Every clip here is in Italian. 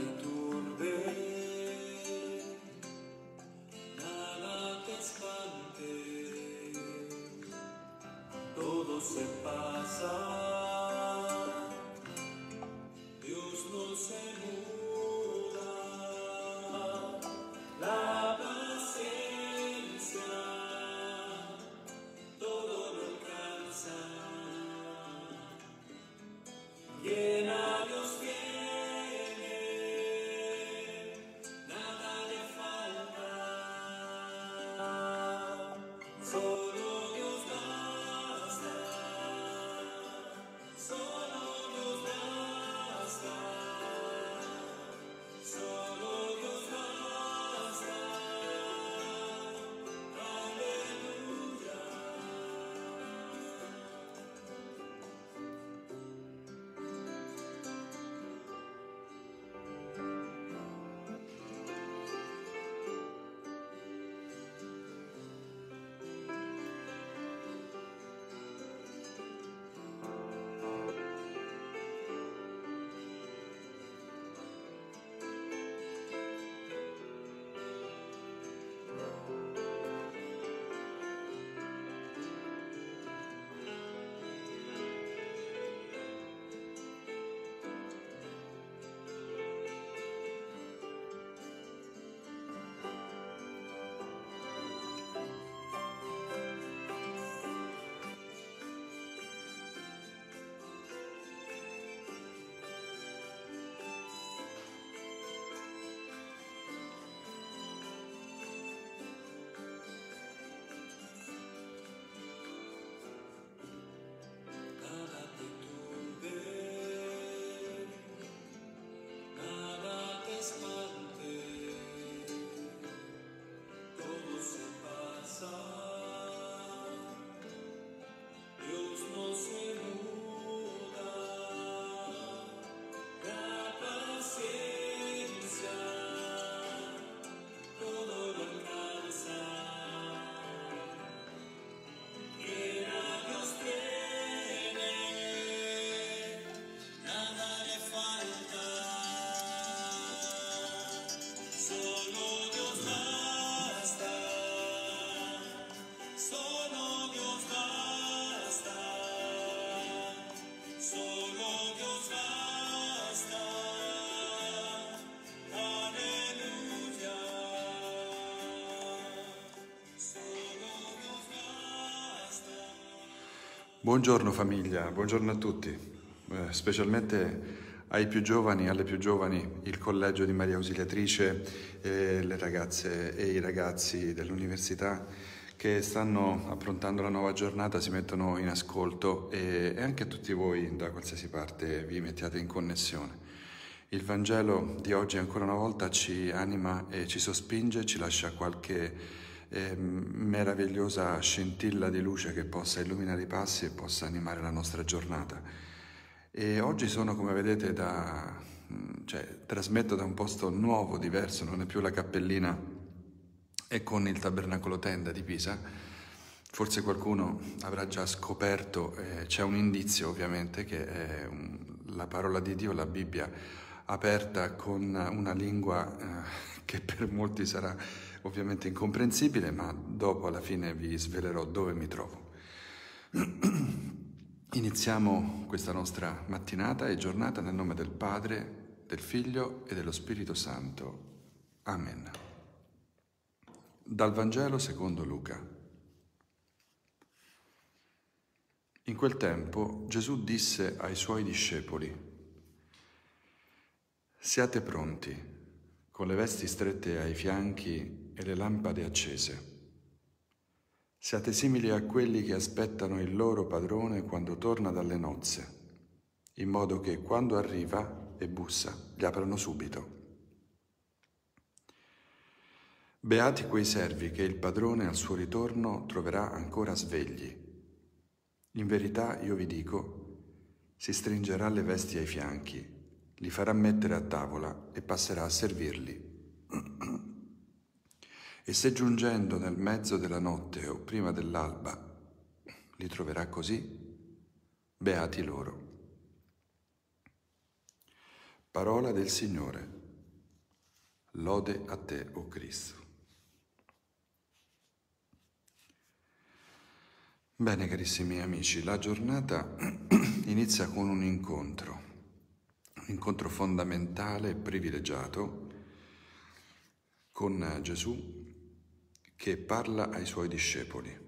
te Buongiorno famiglia, buongiorno a tutti, eh, specialmente ai più giovani, alle più giovani, il collegio di Maria Ausiliatrice, e le ragazze e i ragazzi dell'università che stanno approntando la nuova giornata, si mettono in ascolto e, e anche a tutti voi da qualsiasi parte vi mettiate in connessione. Il Vangelo di oggi ancora una volta ci anima e ci sospinge, ci lascia qualche eh, meravigliosa scintilla di luce che possa illuminare i passi e possa animare la nostra giornata. E oggi sono, come vedete, da, cioè, trasmetto da un posto nuovo, diverso, non è più la cappellina e con il tabernacolo tenda di Pisa. Forse qualcuno avrà già scoperto, eh, c'è un indizio ovviamente che è un- la parola di Dio, la Bibbia, aperta con una lingua eh, che per molti sarà ovviamente incomprensibile, ma dopo alla fine vi svelerò dove mi trovo. Iniziamo questa nostra mattinata e giornata nel nome del Padre, del Figlio e dello Spirito Santo. Amen. Dal Vangelo secondo Luca. In quel tempo Gesù disse ai suoi discepoli, Siate pronti, con le vesti strette ai fianchi e le lampade accese. Siate simili a quelli che aspettano il loro padrone quando torna dalle nozze, in modo che quando arriva e bussa gli aprano subito. Beati quei servi che il padrone al suo ritorno troverà ancora svegli. In verità io vi dico, si stringerà le vesti ai fianchi, li farà mettere a tavola e passerà a servirli. E se giungendo nel mezzo della notte o prima dell'alba li troverà così, beati loro. Parola del Signore. Lode a te, o Cristo. Bene, carissimi amici, la giornata inizia con un incontro, un incontro fondamentale e privilegiato con Gesù che parla ai suoi discepoli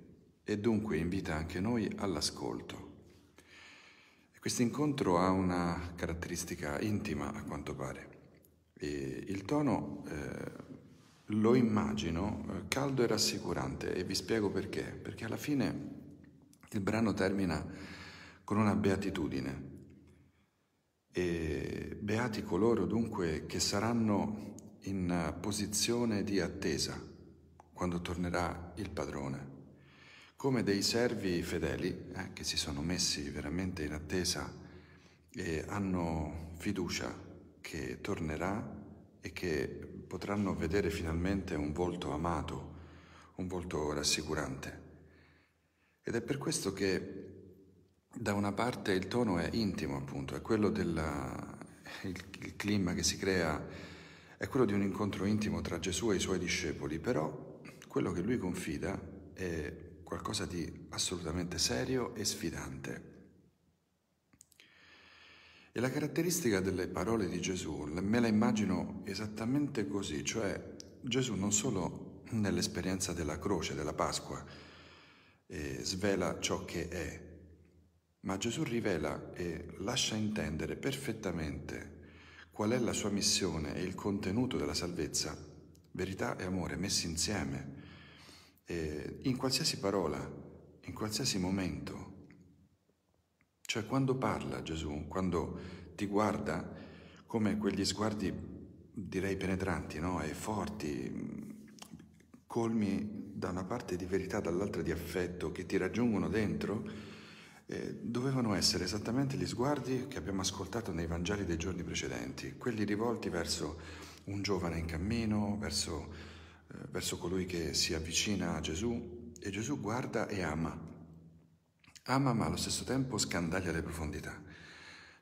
e dunque invita anche noi all'ascolto. Questo incontro ha una caratteristica intima a quanto pare. E il tono eh, lo immagino eh, caldo e rassicurante e vi spiego perché. Perché alla fine il brano termina con una beatitudine. E beati coloro dunque che saranno in posizione di attesa quando tornerà il padrone, come dei servi fedeli eh, che si sono messi veramente in attesa e hanno fiducia che tornerà e che potranno vedere finalmente un volto amato, un volto rassicurante. Ed è per questo che da una parte il tono è intimo, appunto, è quello del il, il clima che si crea, è quello di un incontro intimo tra Gesù e i suoi discepoli, però quello che lui confida è qualcosa di assolutamente serio e sfidante. E la caratteristica delle parole di Gesù me la immagino esattamente così, cioè Gesù non solo nell'esperienza della croce, della Pasqua, eh, svela ciò che è, ma Gesù rivela e lascia intendere perfettamente qual è la sua missione e il contenuto della salvezza, verità e amore messi insieme, eh, in qualsiasi parola, in qualsiasi momento. Cioè quando parla Gesù, quando ti guarda come quegli sguardi direi penetranti no? e forti, colmi da una parte di verità, dall'altra di affetto, che ti raggiungono dentro, eh, dovevano essere esattamente gli sguardi che abbiamo ascoltato nei Vangeli dei giorni precedenti, quelli rivolti verso un giovane in cammino, verso, verso colui che si avvicina a Gesù e Gesù guarda e ama Ama ma allo stesso tempo scandaglia le profondità,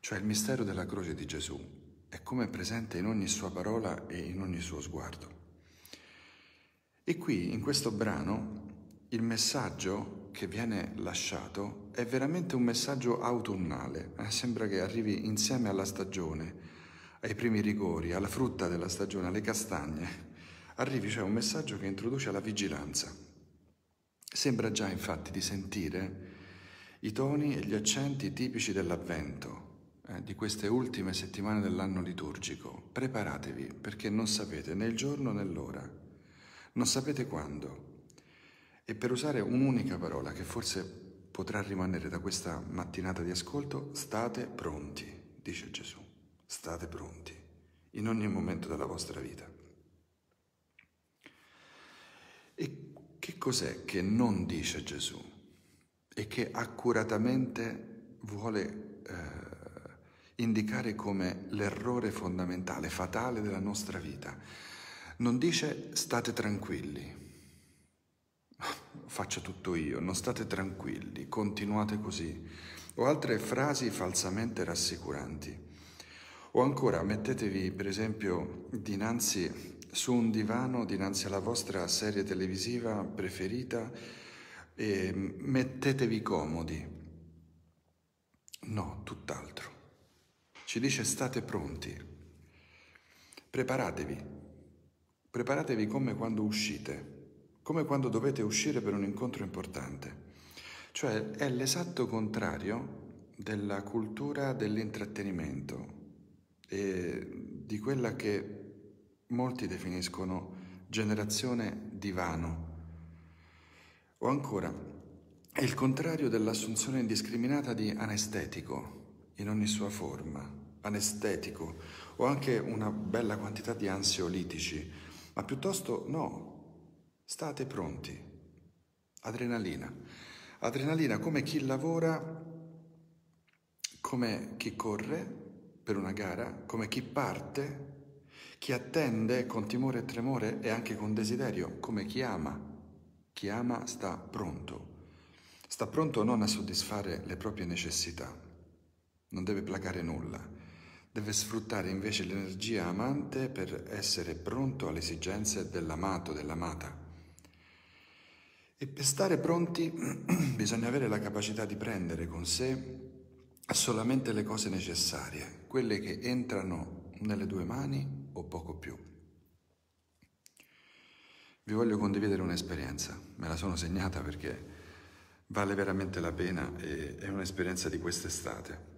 cioè il mistero della croce di Gesù è come presente in ogni sua parola e in ogni suo sguardo. E qui, in questo brano, il messaggio che viene lasciato è veramente un messaggio autunnale, eh? sembra che arrivi insieme alla stagione, ai primi rigori, alla frutta della stagione, alle castagne. Arrivi cioè un messaggio che introduce la vigilanza. Sembra già infatti di sentire i toni e gli accenti tipici dell'avvento, eh, di queste ultime settimane dell'anno liturgico. Preparatevi perché non sapete né il giorno né l'ora, non sapete quando. E per usare un'unica parola che forse potrà rimanere da questa mattinata di ascolto, state pronti, dice Gesù, state pronti in ogni momento della vostra vita. E che cos'è che non dice Gesù? e che accuratamente vuole eh, indicare come l'errore fondamentale, fatale della nostra vita. Non dice state tranquilli, faccio tutto io, non state tranquilli, continuate così, o altre frasi falsamente rassicuranti. O ancora mettetevi per esempio dinanzi su un divano, dinanzi alla vostra serie televisiva preferita, e mettetevi comodi. No, tutt'altro. Ci dice state pronti, preparatevi, preparatevi come quando uscite, come quando dovete uscire per un incontro importante. Cioè è l'esatto contrario della cultura dell'intrattenimento e di quella che molti definiscono generazione divano o ancora, è il contrario dell'assunzione indiscriminata di anestetico in ogni sua forma, anestetico, o anche una bella quantità di ansiolitici, ma piuttosto no, state pronti. Adrenalina. Adrenalina come chi lavora, come chi corre per una gara, come chi parte, chi attende con timore e tremore e anche con desiderio, come chi ama. Chi ama sta pronto, sta pronto non a soddisfare le proprie necessità, non deve placare nulla, deve sfruttare invece l'energia amante per essere pronto alle esigenze dell'amato, dell'amata. E per stare pronti bisogna avere la capacità di prendere con sé solamente le cose necessarie, quelle che entrano nelle due mani o poco più. Vi voglio condividere un'esperienza, me la sono segnata perché vale veramente la pena e è un'esperienza di quest'estate.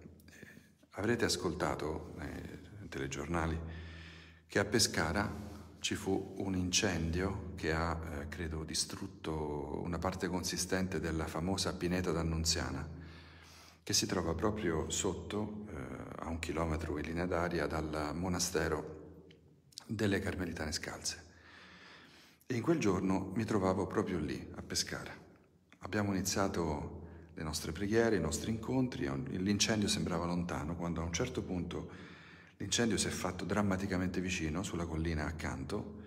Avrete ascoltato nei telegiornali che a Pescara ci fu un incendio che ha, eh, credo, distrutto una parte consistente della famosa pineta d'Annunziana, che si trova proprio sotto, eh, a un chilometro in linea d'aria, dal monastero delle Carmelitane Scalze. E in quel giorno mi trovavo proprio lì, a Pescara. Abbiamo iniziato le nostre preghiere, i nostri incontri, l'incendio sembrava lontano, quando a un certo punto l'incendio si è fatto drammaticamente vicino, sulla collina accanto,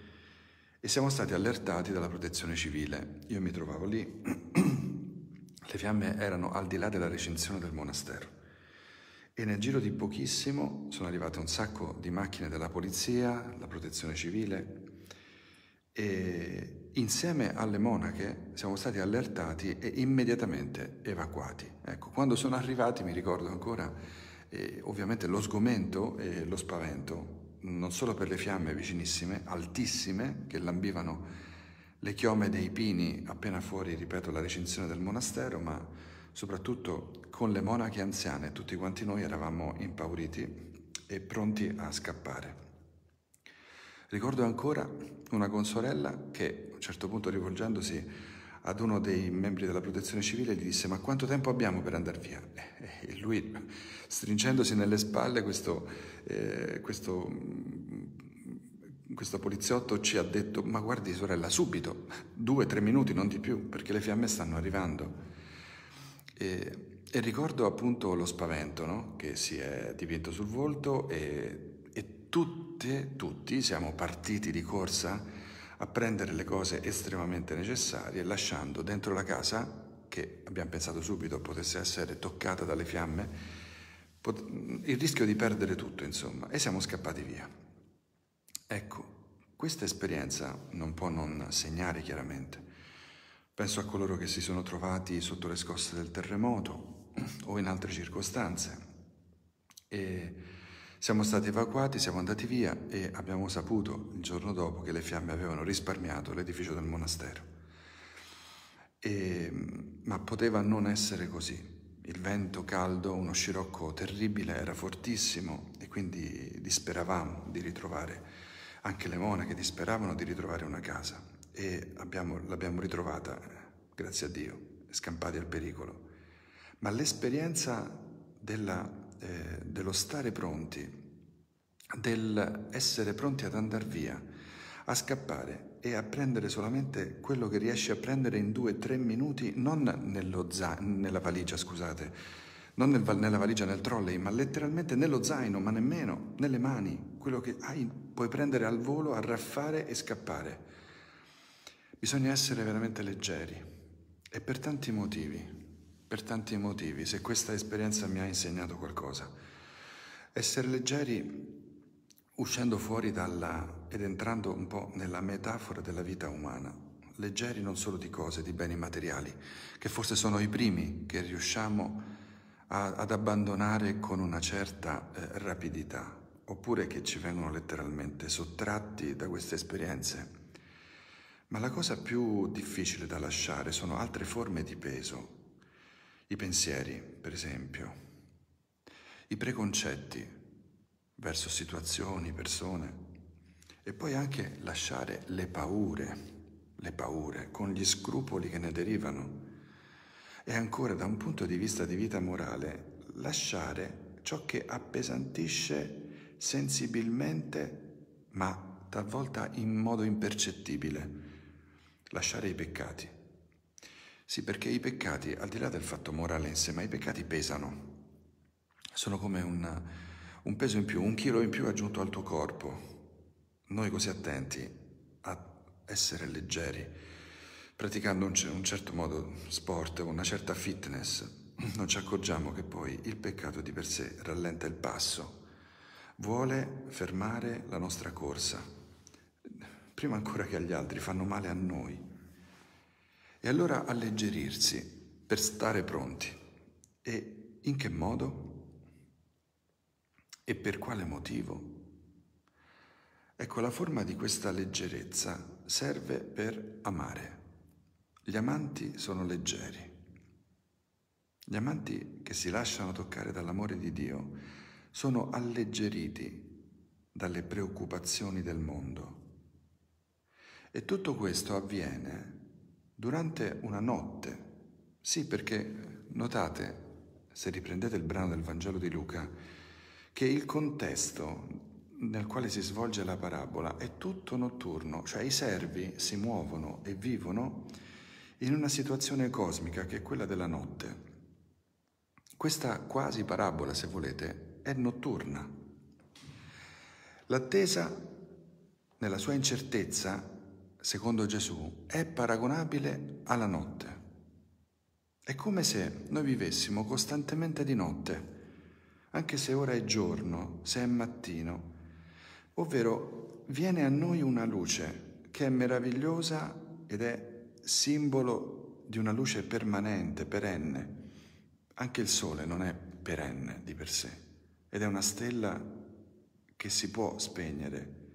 e siamo stati allertati dalla protezione civile. Io mi trovavo lì, le fiamme erano al di là della recinzione del monastero. E nel giro di pochissimo sono arrivate un sacco di macchine della polizia, la protezione civile, e insieme alle monache siamo stati allertati e immediatamente evacuati. Ecco, quando sono arrivati mi ricordo ancora eh, ovviamente lo sgomento e lo spavento, non solo per le fiamme vicinissime, altissime, che lambivano le chiome dei pini appena fuori, ripeto, la recinzione del monastero, ma soprattutto con le monache anziane, tutti quanti noi eravamo impauriti e pronti a scappare. Ricordo ancora una consorella che a un certo punto rivolgendosi ad uno dei membri della protezione civile gli disse ma quanto tempo abbiamo per andare via? E lui stringendosi nelle spalle questo, eh, questo, questo poliziotto ci ha detto ma guardi sorella subito, due tre minuti non di più perché le fiamme stanno arrivando. E, e ricordo appunto lo spavento no? che si è dipinto sul volto e tutte, tutti siamo partiti di corsa a prendere le cose estremamente necessarie, lasciando dentro la casa, che abbiamo pensato subito potesse essere toccata dalle fiamme, il rischio di perdere tutto, insomma, e siamo scappati via. Ecco, questa esperienza non può non segnare chiaramente. Penso a coloro che si sono trovati sotto le scosse del terremoto o in altre circostanze. E siamo stati evacuati, siamo andati via e abbiamo saputo il giorno dopo che le fiamme avevano risparmiato l'edificio del monastero. E, ma poteva non essere così. Il vento caldo, uno scirocco terribile, era fortissimo e quindi disperavamo di ritrovare, anche le monache disperavano di ritrovare una casa e abbiamo, l'abbiamo ritrovata, grazie a Dio, scampati al pericolo. Ma l'esperienza della eh, dello stare pronti, dell'essere pronti ad andare via, a scappare e a prendere solamente quello che riesci a prendere in due o tre minuti, non za- nella valigia, scusate, non nel, nella valigia nel trolley, ma letteralmente nello zaino, ma nemmeno nelle mani, quello che hai, puoi prendere al volo, arraffare e scappare. Bisogna essere veramente leggeri e per tanti motivi per tanti motivi, se questa esperienza mi ha insegnato qualcosa. Essere leggeri uscendo fuori dalla ed entrando un po' nella metafora della vita umana, leggeri non solo di cose, di beni materiali, che forse sono i primi che riusciamo a, ad abbandonare con una certa eh, rapidità, oppure che ci vengono letteralmente sottratti da queste esperienze. Ma la cosa più difficile da lasciare sono altre forme di peso, i pensieri, per esempio, i preconcetti verso situazioni, persone. E poi anche lasciare le paure, le paure con gli scrupoli che ne derivano. E ancora da un punto di vista di vita morale lasciare ciò che appesantisce sensibilmente ma talvolta in modo impercettibile, lasciare i peccati. Sì, perché i peccati, al di là del fatto morale in sé, ma i peccati pesano. Sono come un, un peso in più, un chilo in più aggiunto al tuo corpo. Noi così attenti a essere leggeri, praticando un, un certo modo sport, una certa fitness, non ci accorgiamo che poi il peccato di per sé rallenta il passo, vuole fermare la nostra corsa, prima ancora che agli altri, fanno male a noi. E allora alleggerirsi per stare pronti. E in che modo? E per quale motivo? Ecco, la forma di questa leggerezza serve per amare. Gli amanti sono leggeri. Gli amanti che si lasciano toccare dall'amore di Dio sono alleggeriti dalle preoccupazioni del mondo. E tutto questo avviene durante una notte. Sì, perché notate, se riprendete il brano del Vangelo di Luca, che il contesto nel quale si svolge la parabola è tutto notturno, cioè i servi si muovono e vivono in una situazione cosmica che è quella della notte. Questa quasi parabola, se volete, è notturna. L'attesa, nella sua incertezza, secondo Gesù, è paragonabile alla notte. È come se noi vivessimo costantemente di notte, anche se ora è giorno, se è mattino, ovvero viene a noi una luce che è meravigliosa ed è simbolo di una luce permanente, perenne. Anche il sole non è perenne di per sé ed è una stella che si può spegnere,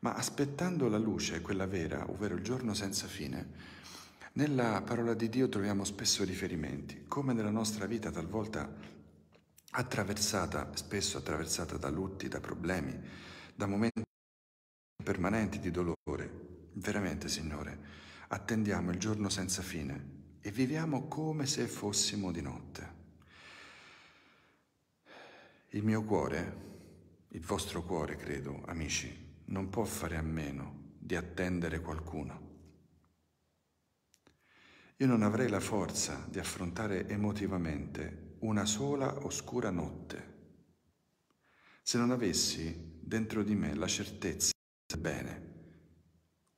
ma aspettando la luce, quella vera, ovvero il giorno senza fine, nella parola di Dio troviamo spesso riferimenti, come nella nostra vita talvolta attraversata, spesso attraversata da lutti, da problemi, da momenti permanenti di dolore. Veramente, Signore, attendiamo il giorno senza fine e viviamo come se fossimo di notte. Il mio cuore, il vostro cuore, credo, amici, non può fare a meno di attendere qualcuno. Io non avrei la forza di affrontare emotivamente una sola oscura notte se non avessi dentro di me la certezza del bene,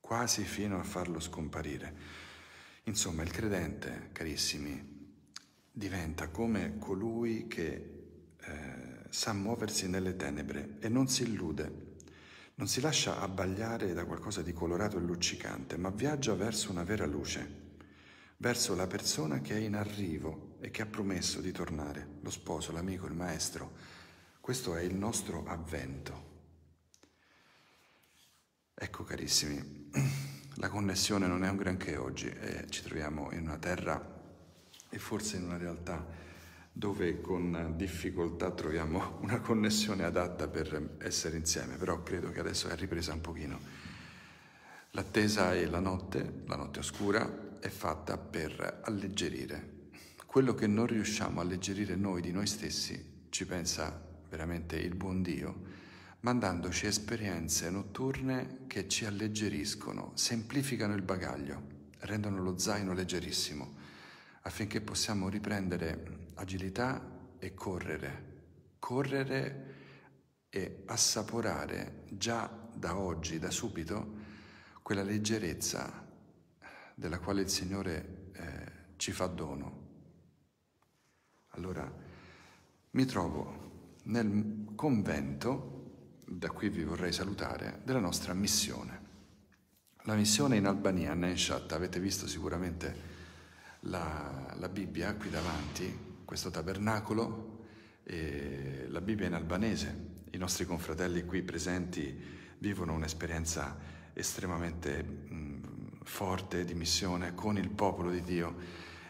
quasi fino a farlo scomparire. Insomma, il credente, carissimi, diventa come colui che eh, sa muoversi nelle tenebre e non si illude, non si lascia abbagliare da qualcosa di colorato e luccicante, ma viaggia verso una vera luce, verso la persona che è in arrivo e che ha promesso di tornare, lo sposo, l'amico, il maestro. Questo è il nostro avvento. Ecco carissimi, la connessione non è un granché oggi, eh, ci troviamo in una terra e forse in una realtà dove con difficoltà troviamo una connessione adatta per essere insieme, però credo che adesso è ripresa un pochino. L'attesa e la notte, la notte oscura, è fatta per alleggerire. Quello che non riusciamo a alleggerire noi di noi stessi, ci pensa veramente il buon Dio, mandandoci esperienze notturne che ci alleggeriscono, semplificano il bagaglio, rendono lo zaino leggerissimo, affinché possiamo riprendere agilità e correre, correre e assaporare già da oggi, da subito, quella leggerezza della quale il Signore eh, ci fa dono. Allora, mi trovo nel convento, da qui vi vorrei salutare, della nostra missione. La missione in Albania, a Nenshat, avete visto sicuramente la, la Bibbia qui davanti, questo tabernacolo, e la Bibbia in albanese. I nostri confratelli qui presenti vivono un'esperienza estremamente mh, forte di missione con il popolo di Dio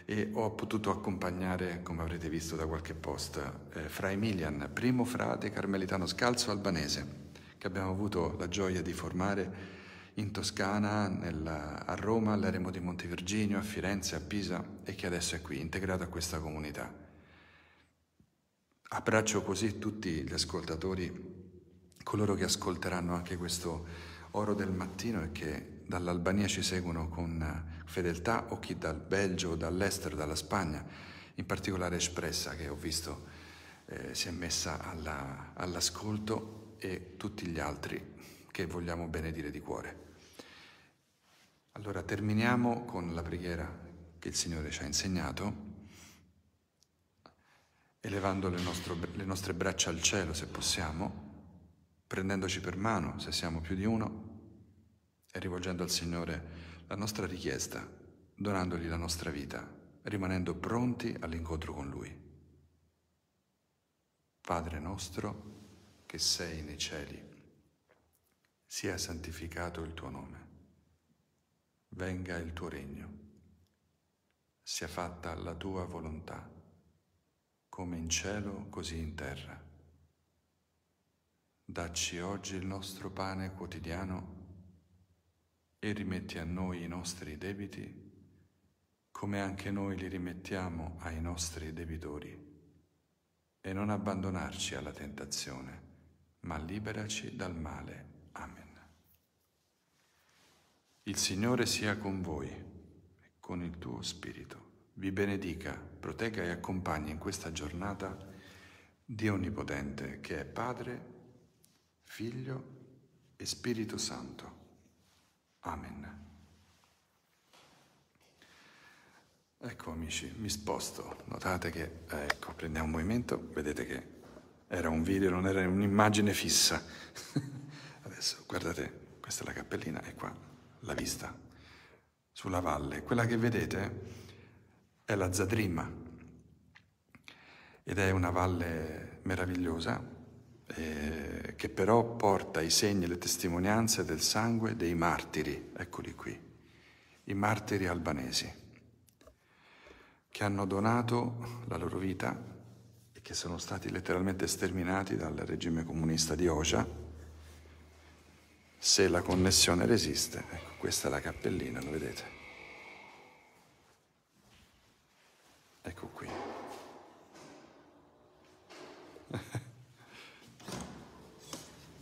e ho potuto accompagnare, come avrete visto da qualche post, eh, Fra Emilian, primo frate carmelitano scalzo albanese, che abbiamo avuto la gioia di formare in Toscana, nella, a Roma, all'Eremo di Montevirginio, a Firenze, a Pisa e che adesso è qui, integrato a questa comunità. Abbraccio così tutti gli ascoltatori, coloro che ascolteranno anche questo oro del mattino e che dall'Albania ci seguono con fedeltà o chi dal Belgio, dall'estero, dalla Spagna, in particolare Espressa che ho visto eh, si è messa alla, all'ascolto e tutti gli altri che vogliamo benedire di cuore. Allora terminiamo con la preghiera che il Signore ci ha insegnato elevando le nostre, le nostre braccia al cielo se possiamo, prendendoci per mano se siamo più di uno e rivolgendo al Signore la nostra richiesta, donandogli la nostra vita, rimanendo pronti all'incontro con Lui. Padre nostro che sei nei cieli, sia santificato il tuo nome, venga il tuo regno, sia fatta la tua volontà, come in cielo così in terra. Dacci oggi il nostro pane quotidiano e rimetti a noi i nostri debiti, come anche noi li rimettiamo ai nostri debitori. E non abbandonarci alla tentazione, ma liberaci dal male. Amen. Il Signore sia con voi e con il tuo spirito. Vi benedica, protegga e accompagni in questa giornata Dio Onnipotente, che è Padre, Figlio e Spirito Santo. Amen. Ecco amici, mi sposto. Notate che, eh, ecco, prendiamo un movimento, vedete che era un video, non era un'immagine fissa. Adesso guardate, questa è la cappellina e qua la vista sulla valle. Quella che vedete è la Zadrima ed è una valle meravigliosa eh, che però porta i segni e le testimonianze del sangue dei martiri, eccoli qui, i martiri albanesi che hanno donato la loro vita e che sono stati letteralmente sterminati dal regime comunista di Oja. Se la connessione resiste, ecco, questa è la cappellina, lo vedete? Ecco qui.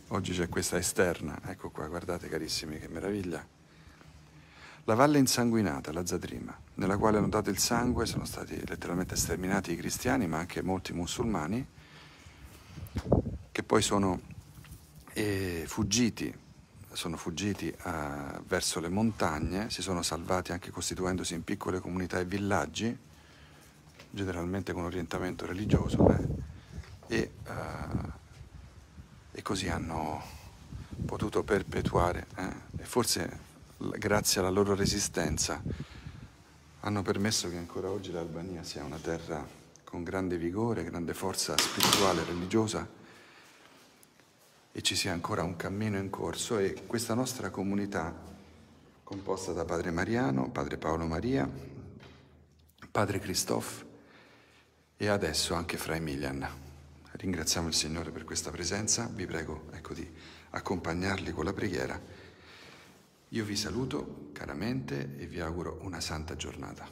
Oggi c'è questa esterna, ecco qua, guardate carissimi che meraviglia. La valle insanguinata, la Zadrima, nella quale hanno dato il sangue, sono stati letteralmente sterminati i cristiani, ma anche molti musulmani, che poi sono eh, fuggiti, sono fuggiti eh, verso le montagne, si sono salvati anche costituendosi in piccole comunità e villaggi, generalmente con orientamento religioso, eh, e, eh, e, così hanno potuto perpetuare, eh, e forse grazie alla loro resistenza, hanno permesso che ancora oggi l'Albania sia una terra con grande vigore, grande forza spirituale e religiosa e ci sia ancora un cammino in corso e questa nostra comunità, composta da Padre Mariano, Padre Paolo Maria, Padre Christophe e adesso anche Fra Emilian. Ringraziamo il Signore per questa presenza, vi prego ecco, di accompagnarli con la preghiera io vi saluto caramente e vi auguro una santa giornata.